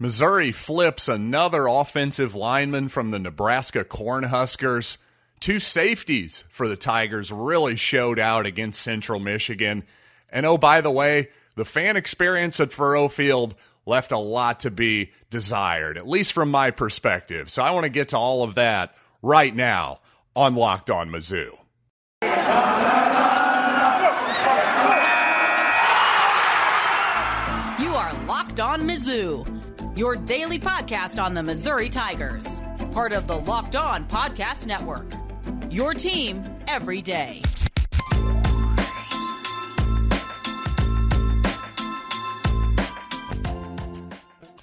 Missouri flips another offensive lineman from the Nebraska Cornhuskers. Two safeties for the Tigers really showed out against Central Michigan. And oh, by the way, the fan experience at Faurot Field left a lot to be desired, at least from my perspective. So I want to get to all of that right now on Locked On Mizzou. You are Locked On Mizzou your daily podcast on the Missouri Tigers, part of the Locked On Podcast Network. Your team every day.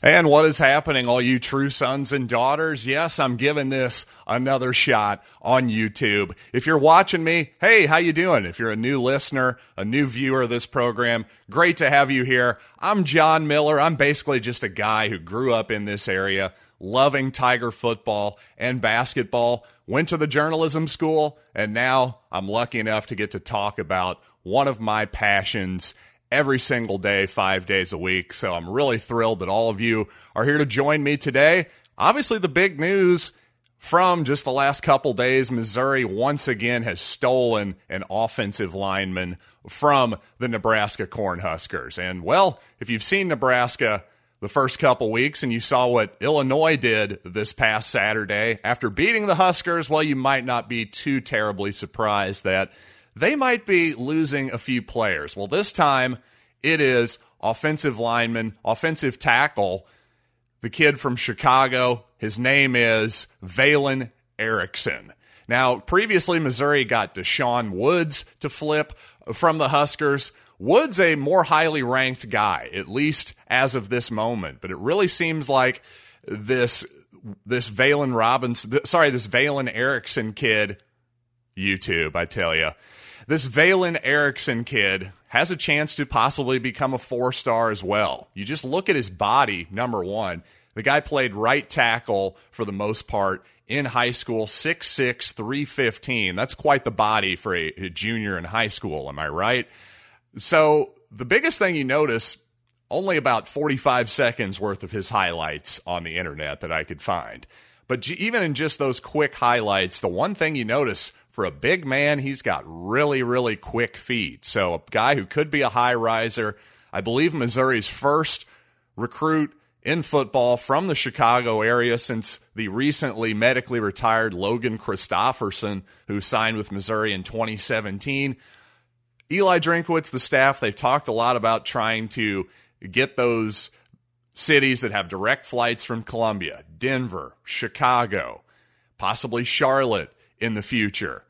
And what is happening, all you true sons and daughters? Yes, I'm giving this another shot on YouTube. If you're watching me, hey, how you doing? If you're a new listener, a new viewer of this program, great to have you here. I'm John Miller. I'm basically just a guy who grew up in this area, loving Tiger football and basketball, went to the journalism school, and now I'm lucky enough to get to talk about one of my passions every single day, five days a week. So I'm really thrilled that all of you are here to join me today. Obviously, the big news from just the last couple days, Missouri once again has stolen an offensive lineman from the Nebraska Cornhuskers. And well, if you've seen Nebraska the first couple weeks and you saw what Illinois did this past Saturday after beating the Huskers, well, you might not be too terribly surprised that they might be losing a few players. Well, this time it is offensive lineman, offensive tackle, the kid from Chicago. His name is Valen Erickson. Now, previously, Missouri got Deshaun Woods to flip from the Huskers. Woods a more highly ranked guy, at least as of this moment, but it really seems like this this Valen Robinson, sorry, this Valen Erickson kid, YouTube, I tell you, this Valen Erickson kid has a chance to possibly become a four star as well. You just look at his body, number one. The guy played right tackle for the most part in high school, 6'6, 315. That's quite the body for a, a junior in high school, am I right? So the biggest thing you notice only about 45 seconds worth of his highlights on the internet that I could find. But even in just those quick highlights, the one thing you notice for a big man, he's got really, really quick feet. So a guy who could be a high riser. I believe Missouri's first recruit in football from the Chicago area since the recently medically retired Logan Christopherson, who signed with Missouri in 2017. Eli Drinkwitz, the staff, they've talked a lot about trying to get those cities that have direct flights from Columbia, Denver, Chicago, possibly Charlotte in the future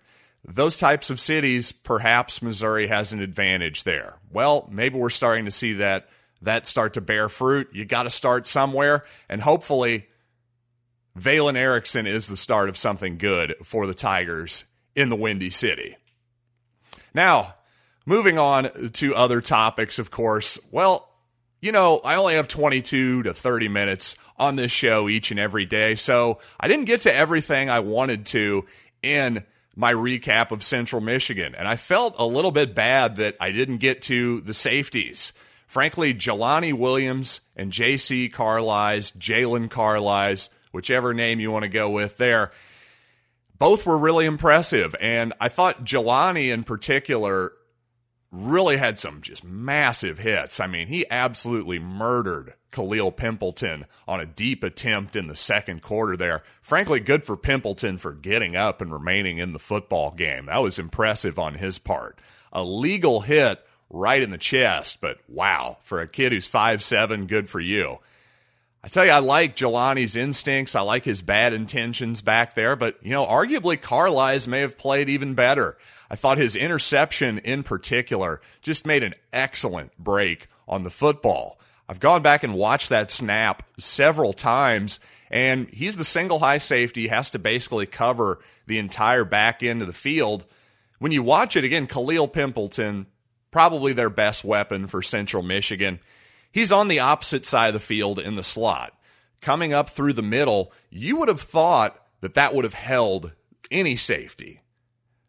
those types of cities, perhaps Missouri has an advantage there. Well, maybe we're starting to see that that start to bear fruit. You got to start somewhere, and hopefully, Valen Erickson is the start of something good for the Tigers in the Windy City. Now, moving on to other topics, of course. Well, you know, I only have 22 to 30 minutes on this show each and every day, so I didn't get to everything I wanted to in my recap of Central Michigan. And I felt a little bit bad that I didn't get to the safeties. Frankly, Jelani Williams and J.C. Carlies, Jaylon Carlies, whichever name you want to go with there, both were really impressive. And I thought Jelani in particular really had some just massive hits. I mean, he absolutely murdered Khalil Pimpleton on a deep attempt in the second quarter there. Frankly, good for Pimpleton for getting up and remaining in the football game. That was impressive on his part. A legal hit right in the chest, but wow, for a kid who's five seven, good for you. I tell you, I like Jelani's instincts. I like his bad intentions back there, but you know, arguably Carlies may have played even better. I thought his interception in particular just made an excellent break on the football. I've gone back and watched that snap several times, and he's the single high safety, has to basically cover the entire back end of the field. When you watch it again, Khalil Pimpleton, probably their best weapon for Central Michigan, he's on the opposite side of the field in the slot. Coming up through the middle, you would have thought that that would have held any safety.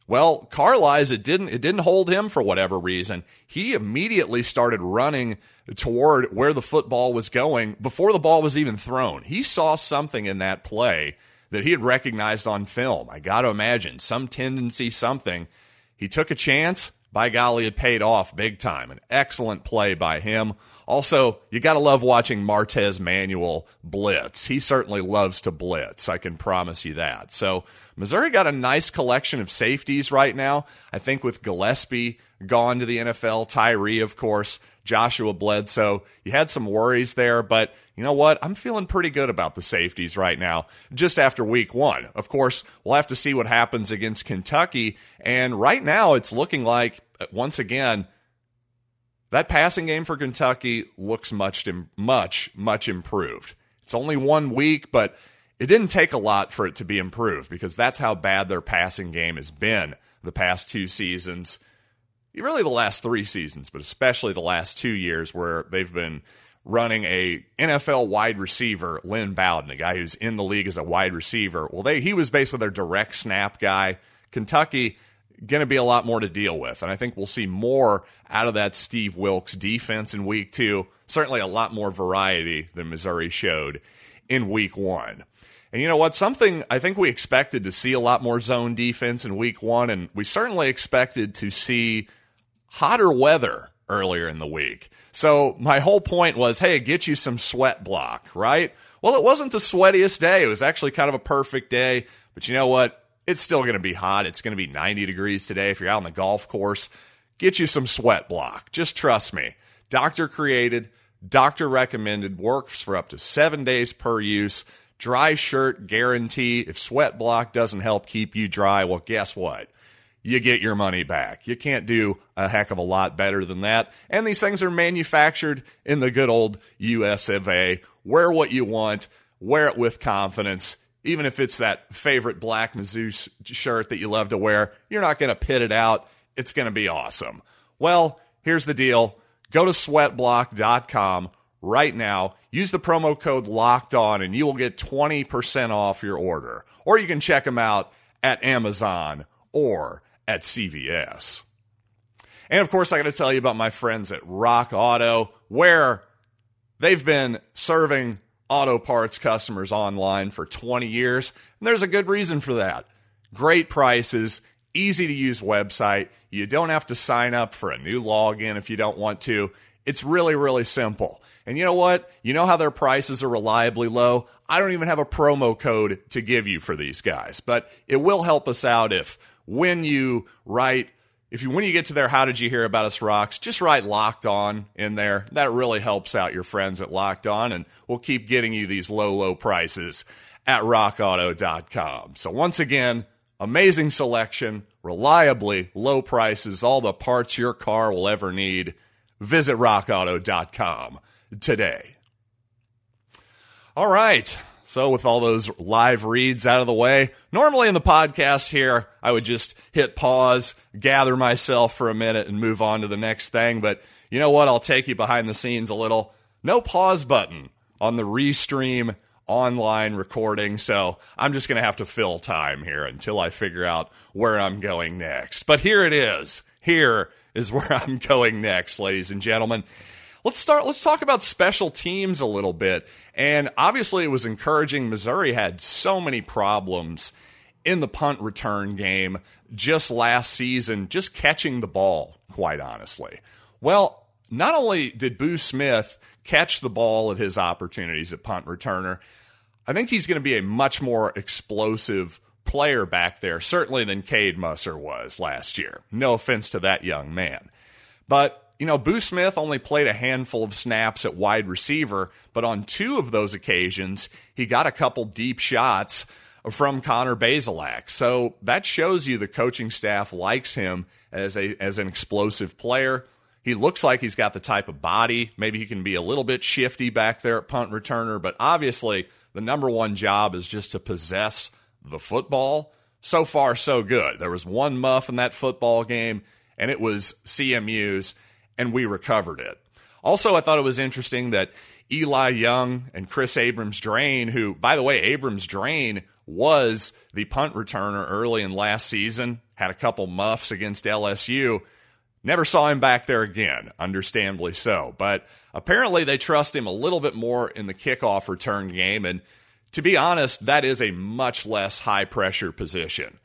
Well, Carlies, it didn't it didn't hold him for whatever reason. He immediately started running toward where the football was going before the ball was even thrown. He saw something in that play that he had recognized on film. I got to imagine some tendency, something. He took a chance. By golly, it paid off big time. An excellent play by him. Also, you got to love watching Martez Manuel blitz. He certainly loves to blitz. I can promise you that. So, Missouri got a nice collection of safeties right now. I think with Gillespie gone to the NFL, Tyree, of course, Joshua Bledsoe. You had some worries there, but you know what? I'm feeling pretty good about the safeties right now, just after week one. Of course, we'll have to see what happens against Kentucky. And right now, it's looking like, once again, that passing game for Kentucky looks much, much, much improved. It's only one week, but it didn't take a lot for it to be improved because that's how bad their passing game has been the past two seasons. Really, the last three seasons, but especially the last two years where they've been running a NFL wide receiver, Lynn Bowden, a guy who's in the league as a wide receiver. Well, they he was basically their direct snap guy. Kentucky going to be a lot more to deal with. And I think we'll see more out of that Steve Wilks defense in week two. Certainly a lot more variety than Missouri showed in week one. And you know what? Something I think we expected to see a lot more zone defense in week one, and we certainly expected to see hotter weather earlier in the week. So my whole point was hey, get you some sweat block, right? Well, it wasn't the sweatiest day. It was actually kind of a perfect day. But you know what? It's still going to be hot. It's going to be 90 degrees today. If you're out on the golf course, get you some sweat block. Just trust me. Doctor created, doctor recommended, works for up to seven days per use. Dry shirt guarantee. If sweat block doesn't help keep you dry, well, guess what? You get your money back. You can't do a heck of a lot better than that. And these things are manufactured in the good old US of A. Wear what you want, wear it with confidence even if it's that favorite black Mizzou shirt that you love to wear, you're not going to pit it out. It's going to be awesome. Well, here's the deal go to sweatblock.com right now. Use the promo code locked on, and you will get 20% off your order. Or you can check them out at Amazon or at CVS. And of course, I got to tell you about my friends at Rock Auto, where they've been serving auto parts customers online for 20 years, and there's a good reason for that. Great prices, easy to use website. You don't have to sign up for a new login if you don't want to. It's really, really simple. And you know what? You know how their prices are reliably low? I don't even have a promo code to give you for these guys, but it will help us out if when you write if you when you get to there, how did you hear about us rocks? Just write locked on in there. That really helps out your friends at Locked On, and we'll keep getting you these low, low prices at rockauto.com. So once again, amazing selection, reliably low prices, all the parts your car will ever need. Visit rockauto.com today. All right. So, with all those live reads out of the way, normally in the podcast here, I would just hit pause, gather myself for a minute, and move on to the next thing. But you know what? I'll take you behind the scenes a little. No pause button on the Restream online recording. So, I'm just going to have to fill time here until I figure out where I'm going next. But here it is. Here is where I'm going next, ladies and gentlemen. Let's start. Let's talk about special teams a little bit. And obviously, it was encouraging. Missouri had so many problems in the punt return game just last season, just catching the ball, quite honestly. Well, not only did Boo Smith catch the ball at his opportunities at punt returner, I think he's going to be a much more explosive player back there, certainly than Cade Musser was last year. No offense to that young man. But you know, Boo Smith only played a handful of snaps at wide receiver, but on two of those occasions, he got a couple deep shots from Connor Bazelak. So that shows you the coaching staff likes him as a as an explosive player. He looks like he's got the type of body. Maybe he can be a little bit shifty back there at punt returner, but obviously the number one job is just to possess the football. So far, so good. There was one muff in that football game, and it was CMU's and we recovered it. Also, I thought it was interesting that Eli Young and Kris Abrams Draine, who, by the way, Abrams Draine was the punt returner early in last season had a couple muffs against LSU. Never saw him back there again, understandably so. But apparently they trust him a little bit more in the kickoff return game. And to be honest, that is a much less high pressure position.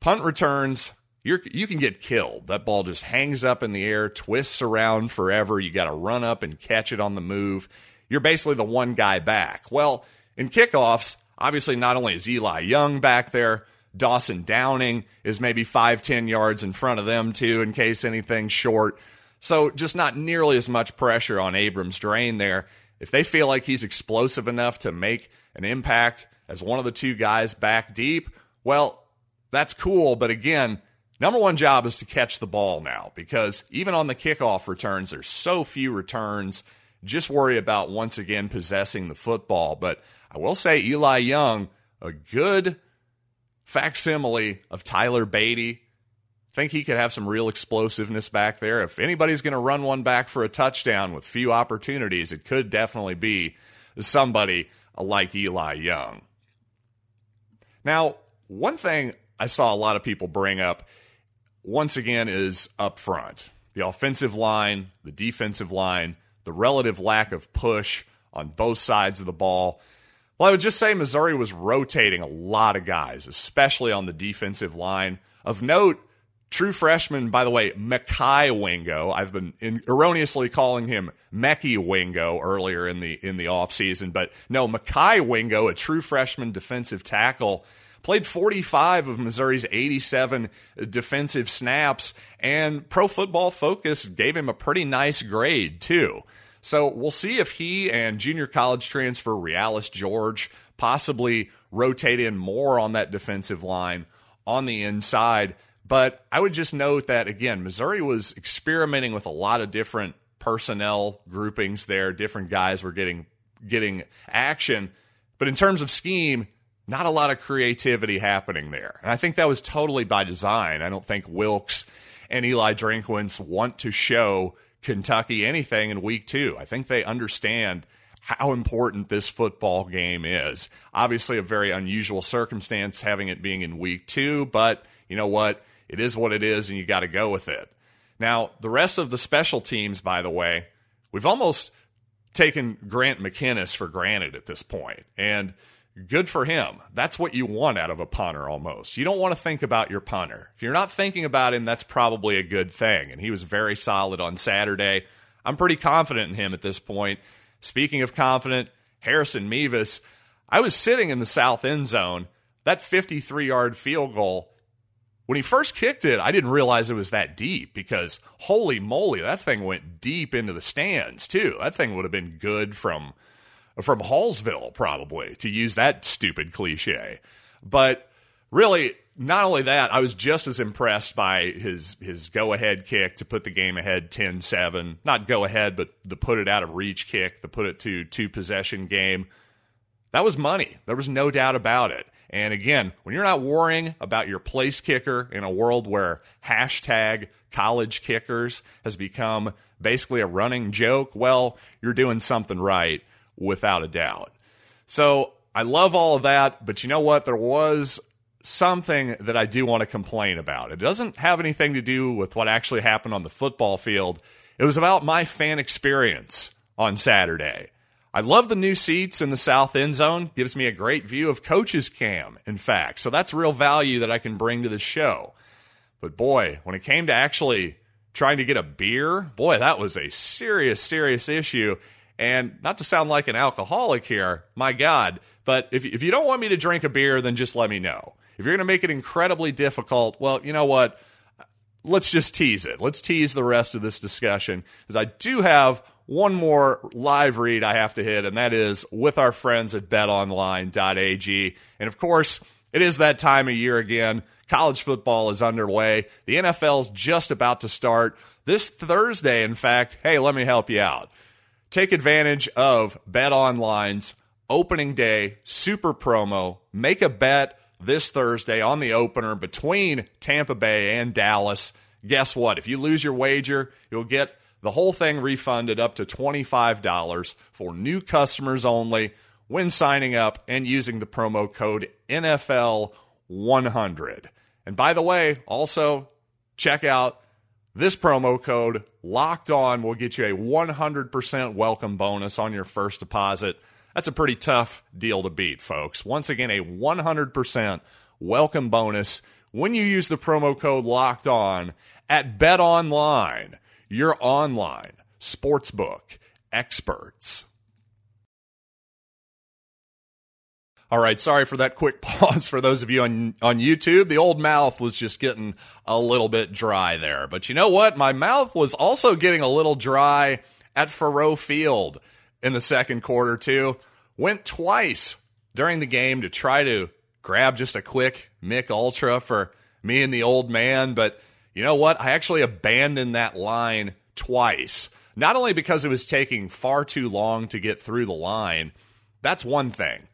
Punt returns, you're, you can get killed. That ball just hangs up in the air, twists around forever. You got to run up and catch it on the move. You're basically the one guy back. Well, in kickoffs, obviously, not only is Eli Young back there, Dawson Downing is maybe five, ten yards in front of them, too, in case anything's short. So just not nearly as much pressure on Abrams Draine there. If they feel like he's explosive enough to make an impact as one of the two guys back deep, well, that's cool. But again, number one job is to catch the ball now because even on the kickoff returns, there's so few returns. Just worry about once again possessing the football. But I will say, Eli Young, a good facsimile of Tyler Badie. Think he could have some real explosiveness back there. If anybody's going to run one back for a touchdown with few opportunities, it could definitely be somebody like Eli Young. Now, one thing I saw a lot of people bring up once again is up front the offensive line, the defensive line, the relative lack of push on both sides of the ball. Well, I would just say Missouri was rotating a lot of guys, especially on the defensive line. Of note, true freshman, by the way, Mackay Wingo. I've been in, erroneously calling him Mecky Wingo earlier in the in the offseason, but no, Mackay Wingo, a true freshman defensive tackle, played 45 of Missouri's 87 defensive snaps, and Pro Football Focus gave him a pretty nice grade too. So we'll see if he and junior college transfer Realus George possibly rotate in more on that defensive line on the inside. But I would just note that, again, Missouri was experimenting with a lot of different personnel groupings there. Different guys were getting getting action. But in terms of scheme, not a lot of creativity happening there. And I think that was totally by design. I don't think Wilks and Eli Drinkwitz want to show Kentucky anything in week two. I think they understand how important this football game is. Obviously, a very unusual circumstance having it being in week two, but you know what? It is what it is, and you got to go with it. Now, the rest of the special teams, by the way, we've almost taken Grant McKinniss for granted at this point. And good for him. That's what you want out of a punter almost. You don't want to think about your punter. If you're not thinking about him, that's probably a good thing. And he was very solid on Saturday. I'm pretty confident in him at this point. Speaking of confident, Harrison Mevis, I was sitting in the south end zone. That 53 yard field goal, when he first kicked it, I didn't realize it was that deep because holy moly, that thing went deep into the stands, too. That thing would have been good from from Hallsville, probably, to use that stupid cliche. But really, not only that, I was just as impressed by his his go ahead kick to put the game ahead 10 7. Not go ahead, but the put it out of reach kick, the put it to two possession game. That was money. There was no doubt about it. And again, when you're not worrying about your place kicker in a world where hashtag college kickers has become basically a running joke, well, you're doing something right without a doubt. So I love all of that, but you know what? There was something that I do want to complain about. It doesn't have anything to do with what actually happened on the football field. It was about my fan experience on Saturday. I love the new seats in the south end zone. Gives me a great view of coach's cam, in fact. So that's real value that I can bring to the show. But boy, when it came to actually trying to get a beer, boy, that was a serious, serious issue. And not to sound like an alcoholic here, my God, but if, if you don't want me to drink a beer, then just let me know. If you're going to make it incredibly difficult, well, you know what? Let's just tease it. Let's tease the rest of this discussion because I do have one more live read I have to hit, and that is with our friends at betonline.ag. And of course, it is that time of year again. College football is underway. The NFL is just about to start. This Thursday, in fact, hey, let me help you out. Take advantage of Bet Online's opening day super promo. Make a bet this Thursday on the opener between Tampa Bay and Dallas. Guess what? If you lose your wager, you'll get the whole thing refunded up to $25 for new customers only when signing up and using the promo code NFL100. And by the way, also check out this promo code locked on will get you a 100% welcome bonus on your first deposit. That's a pretty tough deal to beat, folks. Once again, a 100% welcome bonus when you use the promo code locked on at Bet Online, your online sportsbook experts. All right, sorry for that quick pause for those of you on on YouTube. The old mouth was just getting a little bit dry there. But you know what? My mouth was also getting a little dry at Faurot Field in the second quarter too. Went twice during the game to try to grab just a quick Mick Ultra for me and the old man, but you know what? I actually abandoned that line twice. Not only because it was taking far too long to get through the line, that's one thing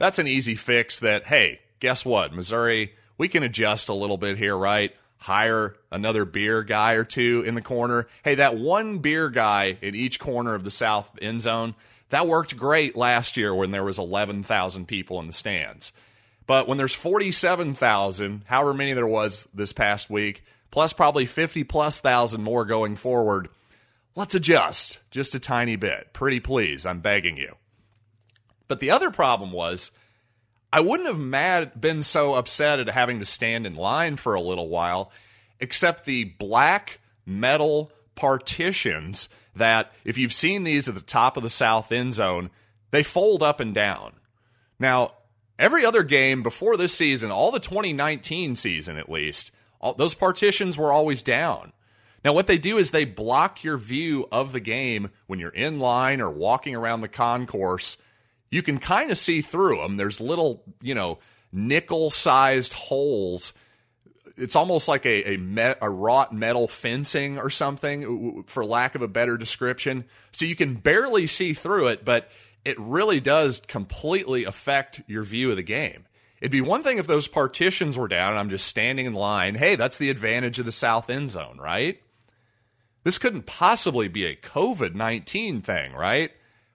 that's an easy fix that, hey, guess what? Missouri, we can adjust a little bit here, right? Hire another beer guy or two in the corner. Hey, that one beer guy in each corner of the south end zone, that worked great last year when there was 11,000 people in the stands. But when there's 47,000, however many there was this past week, plus probably 50 plus thousand more going forward, let's adjust just a tiny bit. Pretty please, I'm begging you. But the other problem was I wouldn't have mad been so upset at having to stand in line for a little while, except the black metal partitions that if you've seen these at the top of the south end zone, they fold up and down. Now, every other game before this season, all the 2019 season at least, all, those partitions were always down. Now, what they do is they block your view of the game when you're in line or walking around the concourse you can kind of see through them. There's little, you know, nickel sized holes. It's almost like a a, a wrought metal fencing or something, for lack of a better description. So you can barely see through it, but it really does completely affect your view of the game. It'd be one thing if those partitions were down and I'm just standing in line. Hey, that's the advantage of the south end zone, right? This couldn't possibly be a COVID 19 thing, right?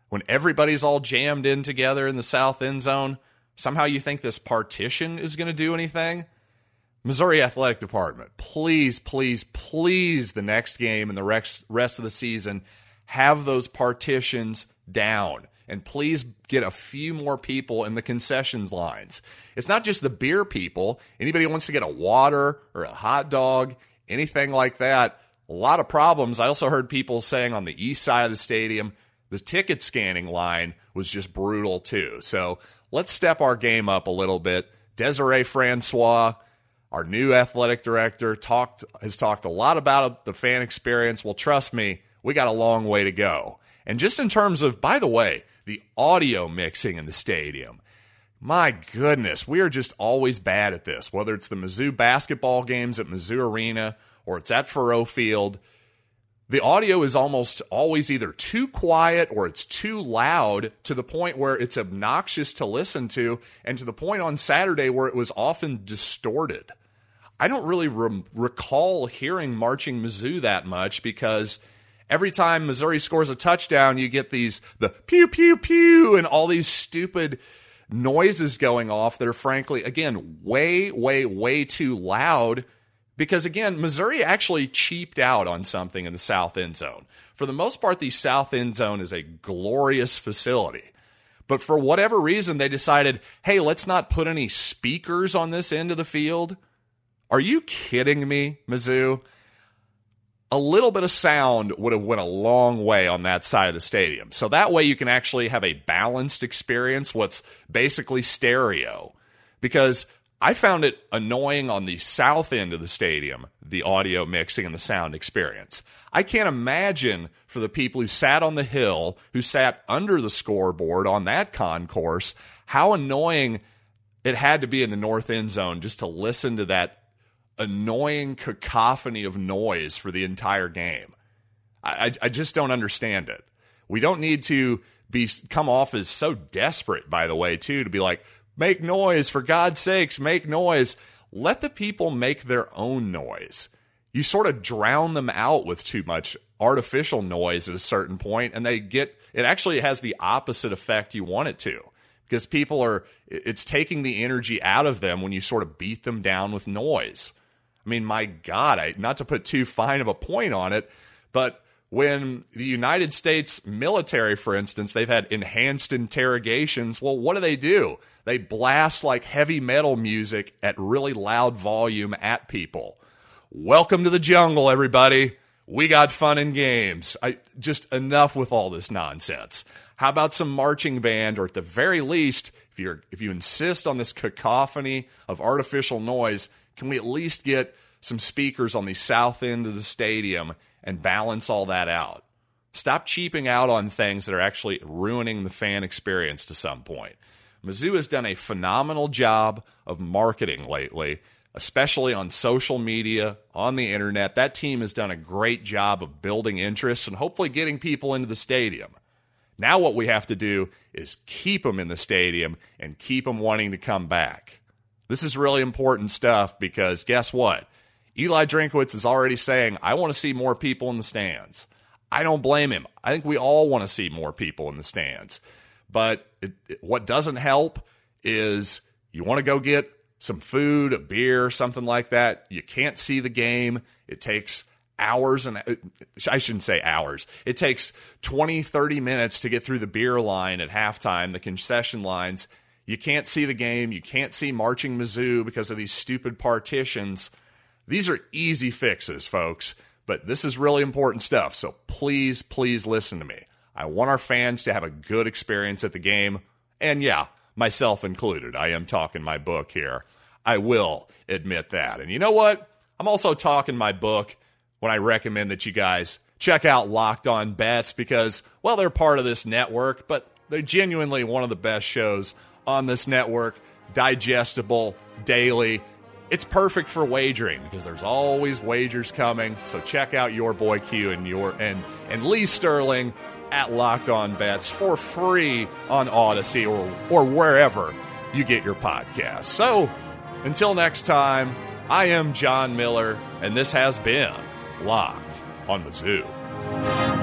When everybody's all jammed in together in the south end zone, somehow you think this partition is going to do anything? Missouri Athletic Department, please, please, please, the next game and the rest of the season, have those partitions down. And please get a few more people in the concessions lines. It's not just the beer people. Anybody wants to get a water or a hot dog, anything like that, a lot of problems. I also heard people saying on the east side of the stadium, the ticket scanning line was just brutal too. So let's step our game up a little bit. Desiree Francois, our new athletic director, talked has talked a lot about the fan experience. Well, trust me, we got a long way to go. And just in terms of, by the way, the audio mixing in the stadium, my goodness, we are just always bad at this. Whether it's the Mizzou basketball games at Mizzou Arena or it's at Faurot Field, the audio is almost always either too quiet or it's too loud to the point where it's obnoxious to listen to, and to the point on Saturday where it was often distorted. I don't really re- recall hearing Marching Mizzou that much because every time Missouri scores a touchdown, you get these the pew pew pew and all these stupid noises going off that are frankly again way way way too loud because again, Missouri actually cheaped out on something in the south end zone. For the most part, the south end zone is a glorious facility. But for whatever reason, they decided, hey, let's not put any speakers on this end of the field. Are you kidding me, Mizzou? A little bit of sound would have went a long way on that side of the stadium. So that way you can actually have a balanced experience, what's basically stereo. Because I found it annoying on the south end of the stadium, the audio mixing and the sound experience. I can't imagine for the people who sat on the hill, who sat under the scoreboard on that concourse, how annoying it had to be in the north end zone just to listen to that annoying cacophony of noise for the entire game. I, I just don't understand it. We don't need to be come off as so desperate, by the way, too, to be like, Make noise, for God's sakes, make noise. Let the people make their own noise. You sort of drown them out with too much artificial noise at a certain point, and they get it actually has the opposite effect you want it to because people are, it's taking the energy out of them when you sort of beat them down with noise. I mean, my God, I, not to put too fine of a point on it, but when the United States military, for instance, they've had enhanced interrogations, well, what do they do? They blast like heavy metal music at really loud volume at people. Welcome to the jungle, everybody. We got fun and games. I just enough with all this nonsense. How about some marching band, or at the very least, if you're if you insist on this cacophony of artificial noise, can we at least get some speakers on the south end of the stadium and balance all that out? Stop cheaping out on things that are actually ruining the fan experience to some point. Mizzou has done a phenomenal job of marketing lately, especially on social media, on the internet. That team has done a great job of building interest and hopefully getting people into the stadium. Now, what we have to do is keep them in the stadium and keep them wanting to come back. This is really important stuff because guess what? Eli Drinkwitz is already saying, I want to see more people in the stands. I don't blame him. I think we all want to see more people in the stands. But it, it, what doesn't help is you want to go get some food, a beer, something like that. You can't see the game. It takes hours and I shouldn't say hours. It takes 20, 30 minutes to get through the beer line at halftime, the concession lines. You can't see the game. You can't see marching Mizzou because of these stupid partitions. These are easy fixes, folks, but this is really important stuff. So please, please listen to me. I want our fans to have a good experience at the game. And yeah, myself included. I am talking my book here. I will admit that. And you know what? I'm also talking my book when I recommend that you guys check out Locked On Bets because, well, they're part of this network, but they're genuinely one of the best shows on this network, digestible, daily. It's perfect for wagering because there's always wagers coming. So check out your boy Q and your and and Lee Sterling at Locked On Bets for free on Odyssey or or wherever you get your podcasts. So until next time, I am John Miller, and this has been Locked on Mizzou.